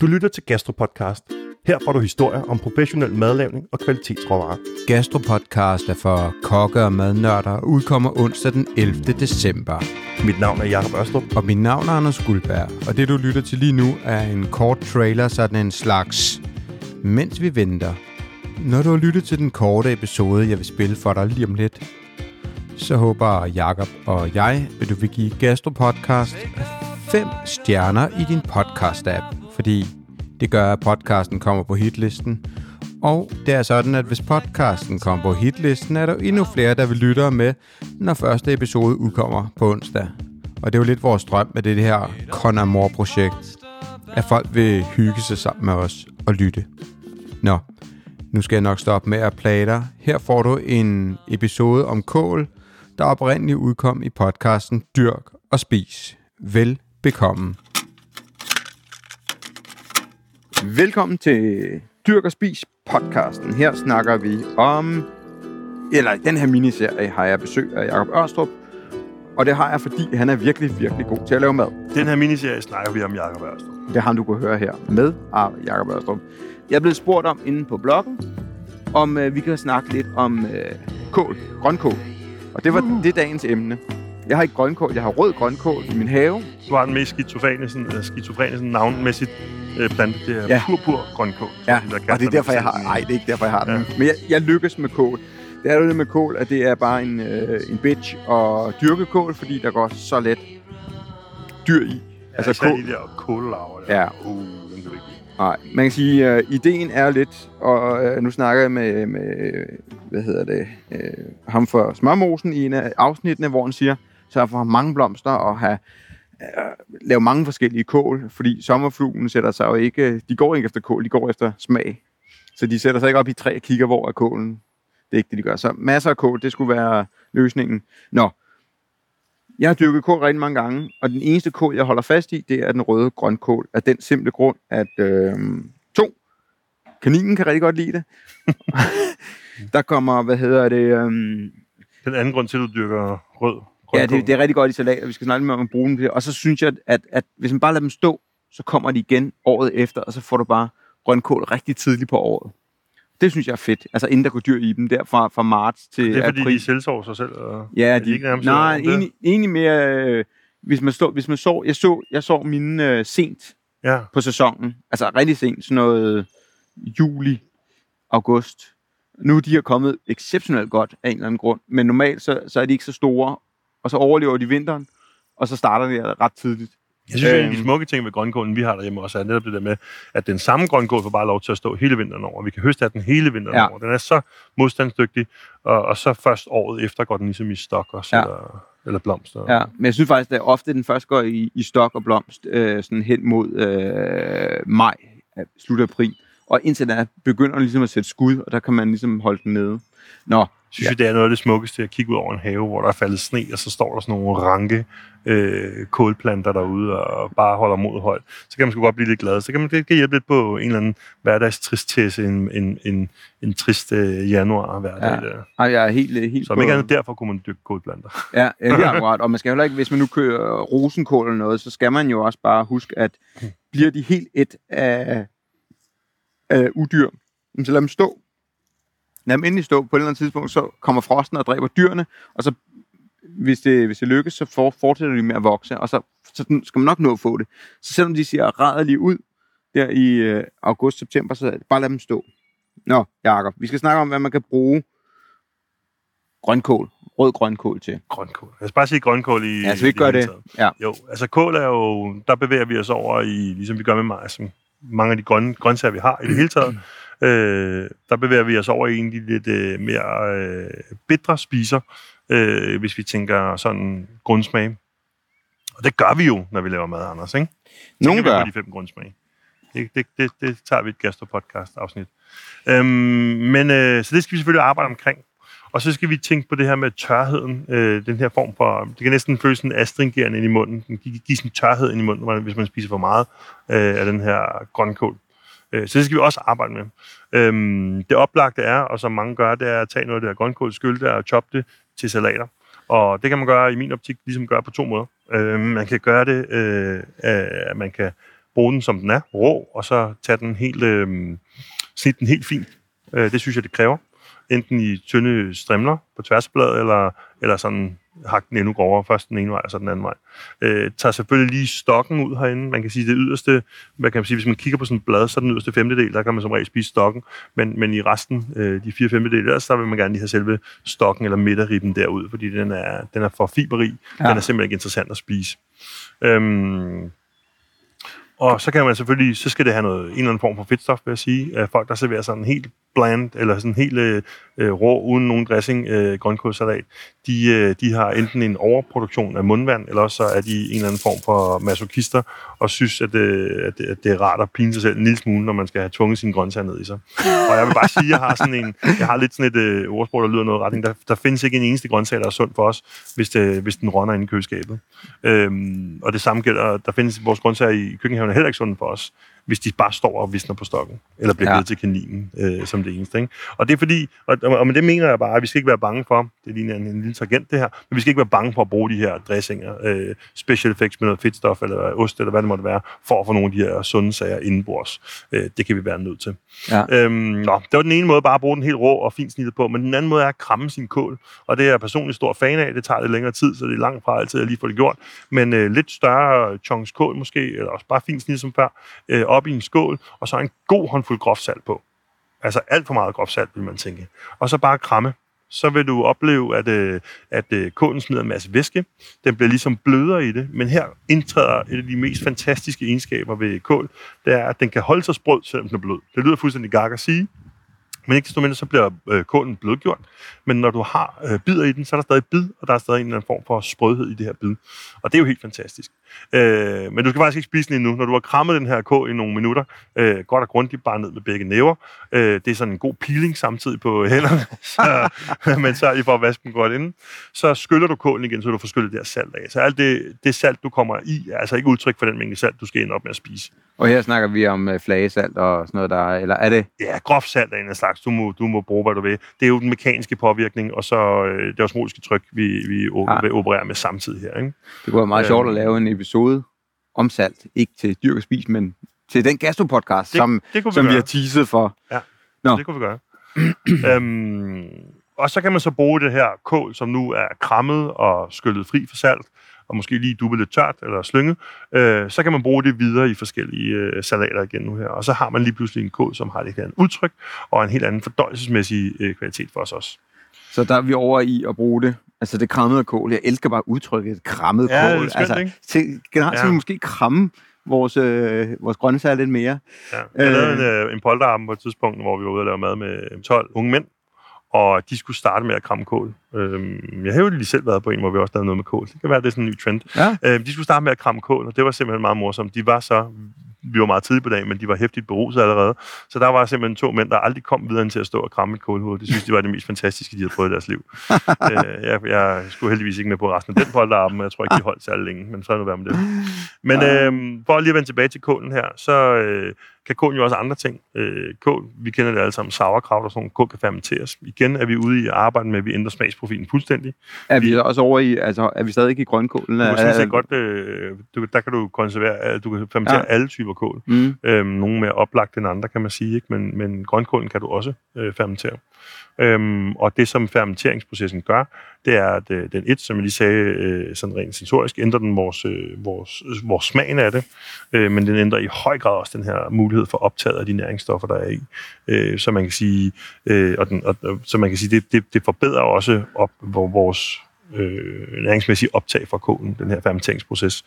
Du lytter til Gastropodcast. Her får du historier om professionel madlavning og kvalitetsråvarer. Gastropodcast er for kokke og madnørder og udkommer onsdag den 11. december. Mit navn er Jakob Ørstrup. Og mit navn er Anders Guldberg, og det du lytter til lige nu er en kort trailer, sådan en slags Mens vi venter. Når du har lyttet til den korte episode, jeg vil spille for dig lige om lidt, så håber Jakob og jeg, at du vil give Gastropodcast 5 stjerner i din podcast-app, fordi det gør, at podcasten kommer på hitlisten. Og det er sådan, at hvis podcasten kommer på hitlisten, er der endnu flere, der vil lytte med, når første episode udkommer på onsdag. Og det er jo lidt vores drøm med det her Con Amor-projekt, at folk vil hygge sig sammen med os og lytte. Nå, nu skal jeg nok stoppe med at plage dig. Her får du en episode om kål, der oprindeligt udkom i podcasten Dyrk og Spis. Vel bekomme. Velkommen til Dyrk og Spis podcasten. Her snakker vi om, eller i den her miniserie har jeg besøg af Jacob Ørstrup, og det har jeg, fordi han er virkelig, virkelig god til at lave mad. Den her miniserie snakker vi om Jacob Ørstrup. Det har du kunne høre her med Jacob Ørstrup. Jeg er blevet spurgt om inde på bloggen, om øh, vi kan snakke lidt om øh, kål, grønkål. Og det var uh. det dagens emne. Jeg har ikke grønkål, jeg har rød grønkål i min have. Du har den mest skizofrene, sådan, uh, skizofrene sådan navnmæssigt øh, plante. Det er ja. pur, pur grønkål. Ja, og det er derfor, jeg har... Nej, det er ikke derfor, jeg har ja. den. Men jeg, jeg lykkes med kål. Det er jo det med kål, at det er bare en, øh, en bitch at dyrke kål, fordi der går så let dyr i. Ja, altså kål. de der kållarver. Ja. Uh, Nej, man kan sige, at uh, ideen er lidt, og uh, nu snakker jeg med, med hvad hedder det, uh, ham for Smørmosen i en af afsnittene, hvor han siger, så for mange blomster og have uh, lave mange forskellige kål, fordi sommerfluen sætter sig jo ikke, de går ikke efter kål, de går efter smag. Så de sætter sig ikke op i træ og kigger, hvor er kålen. Det er ikke det, de gør. Så masser af kål, det skulle være løsningen. Nå, jeg har dyrket kål rigtig mange gange, og den eneste kål, jeg holder fast i, det er den røde grønkål. Af den simple grund, at øh, to, kaninen kan rigtig godt lide det. der kommer, hvad hedder det... Øh, den anden grund til, at du dyrker rød. Ja, det, det er rigtig godt i salat, og vi skal snakke lidt om at bruge dem. Og så synes jeg, at, at hvis man bare lader dem stå, så kommer de igen året efter, og så får du bare grønkål rigtig tidligt på året. Det synes jeg er fedt. Altså inden der går dyr i dem, der fra, fra marts til april. Det er fordi, april. de selvsår sig selv? Og ja, de, de ikke nej, egentlig, egentlig mere... Øh, hvis man, stå, hvis man så, jeg så, jeg så mine øh, sent ja. på sæsonen. Altså rigtig sent, sådan noget juli, august. Nu er de kommet exceptionelt godt af en eller anden grund, men normalt så, så er de ikke så store, og så overlever de vinteren, og så starter de ret tidligt. Jeg synes, øhm, en af de smukke ting ved grønkålen, vi har derhjemme også, er netop det der med, at den samme grønkål får bare lov til at stå hele vinteren over. Vi kan høste af den hele vinteren ja. over. Den er så modstandsdygtig, og, og så først året efter går den ligesom i stok og så, ja. eller, eller blomster. Ja, men jeg synes faktisk, at ofte den først går i, i stok og blomst øh, sådan hen mod øh, maj, slut april. Og indtil da begynder den ligesom at sætte skud, og der kan man ligesom holde den nede. Nå, synes ja. jeg, det er noget af det smukkeste at kigge ud over en have, hvor der er faldet sne, og så står der sådan nogle ranke øh, kålplanter derude og bare holder mod højt. Så kan man sgu godt blive lidt glad. Så kan man det kan hjælpe lidt på en eller anden hverdagstristesse, en, en, en, en trist øh, januar hverdag. Ja. Der. Ej, jeg er helt, helt så om ikke andet derfor kunne man dyrke kålplanter. Ja, ja det er akkurat. Og man skal heller ikke, hvis man nu kører rosenkål eller noget, så skal man jo også bare huske, at bliver de helt et af, af udyr, så lad dem stå lad dem endelig stå. På et eller andet tidspunkt, så kommer frosten og dræber dyrene, og så hvis det, hvis det lykkes, så for, fortsætter de med at vokse, og så, så skal man nok nå at få det. Så selvom de ser rædderlige ud der i øh, august-september, så bare lad dem stå. Nå, Jacob, vi skal snakke om, hvad man kan bruge grønkål, rød grønkål til. Grønkål. Jeg skal bare sige grønkål i... Ja, så vi gør det. Ja. Jo, altså kål er jo... Der bevæger vi os over i, ligesom vi gør med som mange af de grønne grøntsager, vi har i det hele taget. Øh, der bevæger vi os over i en lidt øh, mere øh, bitre spiser, øh, hvis vi tænker sådan grundsmag. Og det gør vi jo, når vi laver mad, Anders, ikke? Nogle gør. de fem grundsmag. Det, det, det, det tager vi et gastropodcast-afsnit. Øhm, men øh, så det skal vi selvfølgelig arbejde omkring. Og så skal vi tænke på det her med tørheden, øh, den her form for, det kan næsten føles sådan astringerende ind i munden, den kan give sådan tørhed ind i munden, hvis man spiser for meget øh, af den her grønkål. Øh, så det skal vi også arbejde med. Øhm, det oplagte er, og som mange gør, det er at tage noget af det her grønkål, skylde det og choppe det til salater. Og det kan man gøre i min optik, ligesom gøre på to måder. Øhm, man kan gøre det, øh, at man kan bruge den som den er, rå, og så tage den helt, øhm, snit den helt fint. Øh, det synes jeg, det kræver. Enten i tynde strimler på tværsbladet, eller, eller sådan hakke den endnu grovere, først den ene vej, og så den anden vej. Øh, tager selvfølgelig lige stokken ud herinde. Man kan sige, det yderste, hvad kan man sige, hvis man kigger på sådan et blad, så den yderste femtedel, der kan man som regel spise stokken, men, men i resten, øh, de fire femtedel, der, så vil man gerne lige have selve stokken eller midterribben derud, fordi den er, den er for fiberrig. Ja. Den er simpelthen ikke interessant at spise. Øhm, og så kan man selvfølgelig, så skal det have noget, en eller anden form for fedtstof, vil jeg sige. Folk, der serverer sådan helt bland, eller sådan helt øh, øh, rå, uden nogen dressing, øh, grønkålsalat, de, øh, de har enten en overproduktion af mundvand, eller også så er de en eller anden form for masochister, og synes, at, øh, at, at det er rart at pine sig selv en lille smule, når man skal have tvunget sine grøntsager ned i sig. Og jeg vil bare sige, at jeg har, sådan en, jeg har lidt sådan et øh, ordsprog, der lyder noget retning. Der, der findes ikke en eneste grøntsag, der er sund for os, hvis, det, hvis den rådner inde i køleskabet. Øhm, og det samme gælder, der findes vores grøntsager i køkkenhaven er heller ikke sunde for os hvis de bare står og visner på stokken, eller bliver ja. til kaninen øh, som det eneste. Ikke? Og det er fordi, og, og med det mener jeg bare, at vi skal ikke være bange for, det ligner en, en lille tangent det her, men vi skal ikke være bange for at bruge de her dressinger, øh, special effects med noget fedtstof, eller ost, eller hvad det måtte være, for at få nogle af de her sunde sager indenbords. Øh, det kan vi være nødt til. Ja. Øhm, nå, det var den ene måde, bare at bruge den helt rå og fint snittet på, men den anden måde er at kramme sin kål, og det er jeg personligt stor fan af. Det tager lidt længere tid, så det er langt fra altid at lige få det gjort, men øh, lidt større chunks kål måske, eller også bare fint snittet som før, øh, op i en skål, og så en god håndfuld groft salt på. Altså alt for meget groft salt, vil man tænke. Og så bare kramme. Så vil du opleve, at, øh, at øh, kålen smider en masse væske. Den bliver ligesom blødere i det. Men her indtræder et af de mest fantastiske egenskaber ved kål. Det er, at den kan holde sig sprød, selvom den er blød. Det lyder fuldstændig gak at sige, men ikke desto mindre, så bliver øh, kålen blødgjort. Men når du har øh, bidder i den, så er der stadig bid, og der er stadig en eller anden form for sprødhed i det her bid. Og det er jo helt fantastisk. Øh, men du skal faktisk ikke spise den endnu. Når du har krammet den her kål i nogle minutter, øh, godt og grundigt bare ned med begge næver. Øh, det er sådan en god peeling samtidig på hænderne, så, men så lige for at vaske den godt inden. Så skyller du kålen igen, så du får skyllet det her salt af. Så alt det, det salt, du kommer i, er altså ikke udtryk for den mængde salt, du skal ind op med at spise. Og her snakker vi om øh, flagesalt og sådan noget der, eller er det? Ja, groft salt er en af slags. Du må, du må bruge, hvad du vil. Det er jo den mekaniske påvirkning, og så øh, det osmotiske tryk, vi, vi ja. vil operere med samtidig her. Ikke? Det kunne være meget øh, sjovt at lave en episode om salt. Ikke til dyrk og spis, men til den gastropodcast, det, som, det som vi, vi har teaset for. Ja, Nå. det kunne vi gøre. øhm, og så kan man så bruge det her kål, som nu er krammet og skyllet fri for salt, og måske lige dubbelt lidt tørt eller slynget, øh, så kan man bruge det videre i forskellige øh, salater igen nu her. Og så har man lige pludselig en kål, som har et helt andet udtryk, og en helt anden fordøjelsesmæssig øh, kvalitet for os også. Så der er vi over i at bruge det Altså det krammede kål. Jeg elsker bare udtrykket krammet ja, kål. Det er skønt, altså, til, generelt ja. måske kramme vores, øh, vores grøntsager lidt mere. Ja. Jeg lavede øh, en, øh, en polterarm på et tidspunkt, hvor vi var ude og lave mad med 12 unge mænd, og de skulle starte med at kramme kål. Øhm, jeg har jo lige selv været på en, hvor vi også lavede noget med kål. Det kan være, det er sådan en ny trend. Ja. Øhm, de skulle starte med at kramme kål, og det var simpelthen meget morsomt. De var så vi var meget tidligt på dagen, men de var hæftigt beruset allerede. Så der var simpelthen to mænd, der aldrig kom videre til at stå og kramme et kålhoved. Det synes de var det mest fantastiske, de havde prøvet i deres liv. øh, jeg, jeg skulle heldigvis ikke med på resten af den polterarben, men jeg tror ikke, de holdt særlig længe, men så er det være med det. Men øh, for lige at vende tilbage til kålen her, så øh, kan kålen jo også andre ting. Øh, kål, vi kender det alle sammen, sauerkraut og sådan kål kan fermenteres. Igen er vi ude i at arbejde med, at vi ændrer smagsprofilen fuldstændig. Er vi, vi også over i, altså er vi stadig ikke i grønkålen? Du kan sådan set godt, øh, du, der kan du konservere, du kan fermentere ja. alle typer kål. Mm. Øhm, nogle mere oplagt end andre, kan man sige, ikke? Men, men grønkålen kan du også øh, fermentere. Øhm, og det, som fermenteringsprocessen gør, det er, at øh, den et, som jeg lige sagde, øh, sådan rent sensorisk, ændrer den vores, øh, vores, øh, vores smagen af det, øh, men den ændrer i høj grad også den her mulighed for optaget af de næringsstoffer, der er i. Øh, så man kan sige, øh, og den, og, så man kan sige det, det, det forbedrer også op, vores øh, næringsmæssige optag fra kålen, den her fermenteringsproces.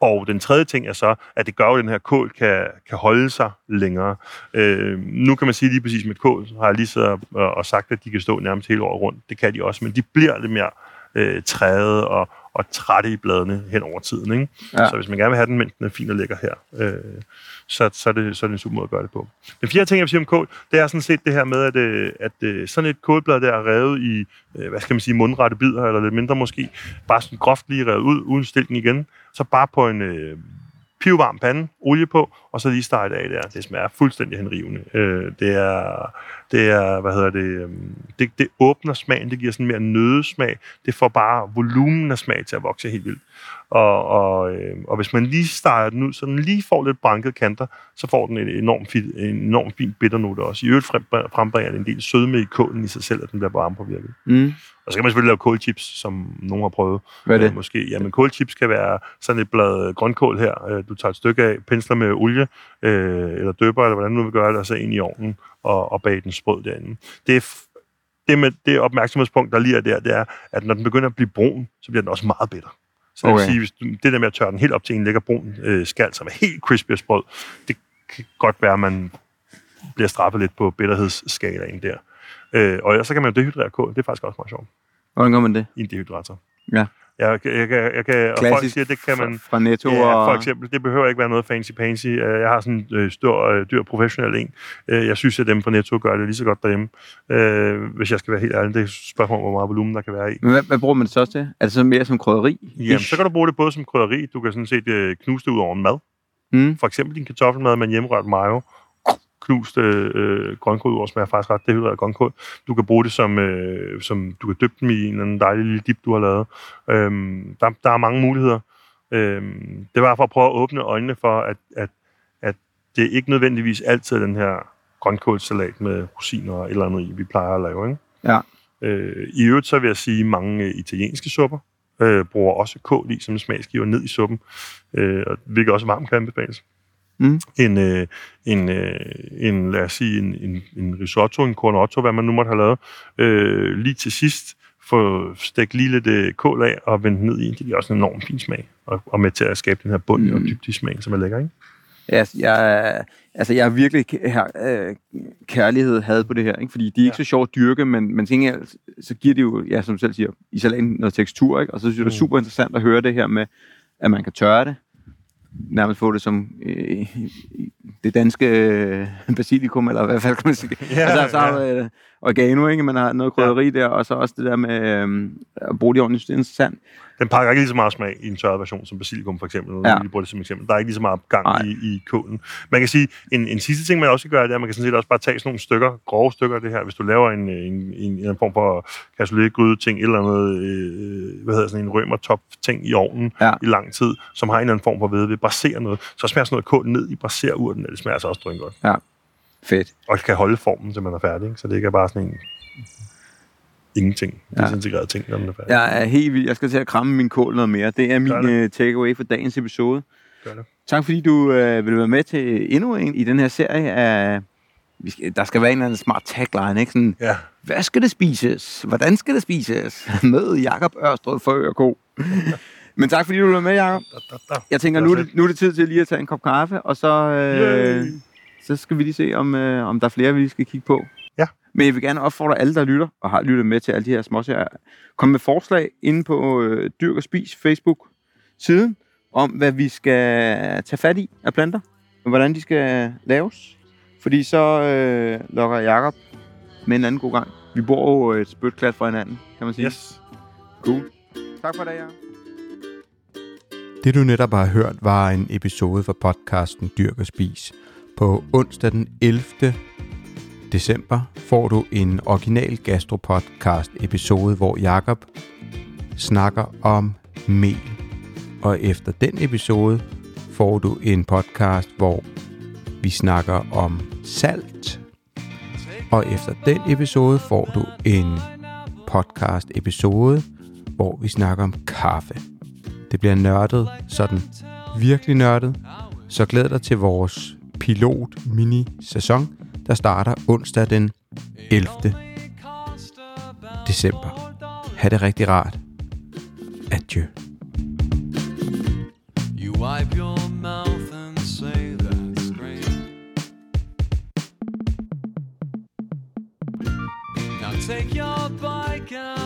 Og den tredje ting er så, at det gør at den her kål kan, kan holde sig længere. Øh, nu kan man sige lige præcis med kål, har jeg lige så og sagt, at de kan stå nærmest hele året rundt. Det kan de også, men de bliver lidt mere øh, træde og, og trætte i bladene hen over tiden. Ikke? Ja. Så hvis man gerne vil have den, mens den er fin og lækker her, øh, så, så, er det, så er det en super måde at gøre det på. Den fjerde ting, jeg vil sige om kål, det er sådan set det her med, at, øh, at, at øh, sådan et kålblad der er revet i, øh, hvad skal man sige, mundrette bidder, eller lidt mindre måske, bare sådan groft lige revet ud, uden stilken igen, så bare på en øh, pivvarm pande, olie på, og så lige stege af der. Det smager fuldstændig henrivende. Øh, det er, det er, hvad hedder det, øhm, det, det åbner smagen, det giver sådan mere nødesmag. Det får bare volumen af smag til at vokse helt vildt. Og, og, øh, og hvis man lige starter den ud, så den lige får lidt branket kanter, så får den en enormt, fin, en enormt fin bitternote også. I øvrigt frembringer den en del sødme i kålen i sig selv, at den bliver varme på virket. Mm. Og så kan man selvfølgelig lave kålchips, som nogen har prøvet. Hvad er det? Øh, måske. Jamen, kålchips kan være sådan et blad grønkål her. Øh, du tager et stykke af, pensler med olie, øh, eller døber, eller hvordan du vil gøre det, og så ind i ovnen og, og bage den sprød derinde. Det er det, med, det opmærksomhedspunkt, der lige er der, det er, at når den begynder at blive brun, så bliver den også meget bitter. Så okay. det vil sige, hvis du, det der med at tørre den helt op til en lækker brun øh, skal, som er helt crispy og sprød, det kan godt være, at man bliver straffet lidt på bitterhedsskalaen der. Øh, og så kan man jo dehydrere kål. Det er faktisk også meget sjovt. Hvordan gør man det? I en dehydrator. Ja. Jeg, jeg, jeg, jeg, kan, og folk siger, det kan man... Fra Netto ja, og... for eksempel. Det behøver ikke være noget fancy-pansy. Øh, jeg har sådan en øh, stor, øh, dyr professionel en. Jeg synes, at dem fra Netto gør det lige så godt derhjemme. Hvis jeg skal være helt ærlig, det er et spørgsmål, hvor meget volumen der kan være i. Men hvad, hvad bruger man det så til? Er det så mere som krydderi? Jamen, så kan du bruge det både som krydderi. Du kan sådan set knuse det ud over en mad. Mm. For eksempel din kartoffelmad med en hjemmerørt mayo knust øh, grønkål ud, smager faktisk ret dehydreret grønkål. Du kan bruge det som, øh, som du kan dyppe dem i en eller anden dejlig lille dip, du har lavet. Øhm, der, der er mange muligheder. Øhm, det var for at prøve at åbne øjnene for, at, at, at det ikke nødvendigvis altid er den her grønkålsalat med rosiner og et eller andet i, vi plejer at lave. Ikke? Ja. Øh, I øvrigt så vil jeg sige, at mange italienske supper øh, bruger også kål i som smagsgiver ned i suppen, øh, hvilket også varmt kan anbefales. Mm. En, øh, en, øh, en, lad os sige, en, en, en risotto, en cornotto, hvad man nu måtte have lavet, øh, lige til sidst få stegt lige lidt øh, kål af og vendt ned i. Det giver også en enorm fin smag, og, og med til at skabe den her bund mm. og dybde smag, som er lækker, ikke? Ja, jeg, altså jeg har virkelig her, øh, kærlighed had på det her, ikke? fordi de er ikke ja. så sjovt at dyrke, men, men ting, så giver det jo, ja, som du selv siger, i salaten noget tekstur, ikke? og så synes jeg, det er mm. super interessant at høre det her med, at man kan tørre det, nærmest få det som øh, det danske øh, basilikum, eller hvad kan man sige. Ja, altså, så ja. øh, oregano, ikke? man har noget krydderi ja. der, og så også det der med øh, at bruge det ordentligt. Det er interessant den pakker ikke lige så meget smag i en tørret version som basilikum for eksempel. Ja. Vi bruger det som eksempel. Der er ikke lige så meget gang i, i kålen. Man kan sige, en, en sidste ting, man også kan gøre, det er, at man kan sådan set også bare tage sådan nogle stykker, grove stykker af det her. Hvis du laver en, en, en, en form for gryde ting, eller noget, øh, hvad hedder sådan en rømer top ting i ovnen ja. i lang tid, som har en eller anden form for ved, ved braser noget, så smager sådan noget kål ned i braserurten, og det smager altså også drøn godt. Ja, fedt. Og kan holde formen, til man er færdig, ikke? så det ikke er bare sådan en ingenting. Ja. Desintegreret ting, når den er færdig. Jeg er helt vild. Jeg skal til at kramme min kål noget mere. Det er min uh, takeaway for dagens episode. Gør det. Tak fordi du uh, vil være med til endnu en i den her serie af... Vi skal, der skal være en eller anden smart tagline, ikke? Sådan, ja. Hvad skal det spises? Hvordan skal det spises? Mød Jakob Ørstrød for Ko. Men tak fordi du var med, Jacob. Jeg tænker, nu er, det, nu er det tid til lige at tage en kop kaffe, og så, øh, så skal vi lige se, om, øh, om der er flere, vi skal kigge på. Men jeg vil gerne opfordre alle, der lytter, og har lyttet med til alle de her småsager, kom med forslag inde på øh, Dyrk og Spis Facebook-siden, om hvad vi skal tage fat i af planter, og hvordan de skal laves. Fordi så øh, lokker Jakob med en anden god gang. Vi bor jo et spytklat fra hinanden, kan man sige. Yes. Cool. Tak for det, Jacob. Det du netop har hørt var en episode fra podcasten Dyrk og Spis på onsdag den 11 december får du en original gastropodcast episode, hvor Jakob snakker om mel. Og efter den episode får du en podcast, hvor vi snakker om salt. Og efter den episode får du en podcast episode, hvor vi snakker om kaffe. Det bliver nørdet, sådan virkelig nørdet. Så glæd dig til vores pilot mini sæson, der starter onsdag den 11. december. Ha' det rigtig rart. Adieu. You wipe your mouth and say that's great. Now take your bike out.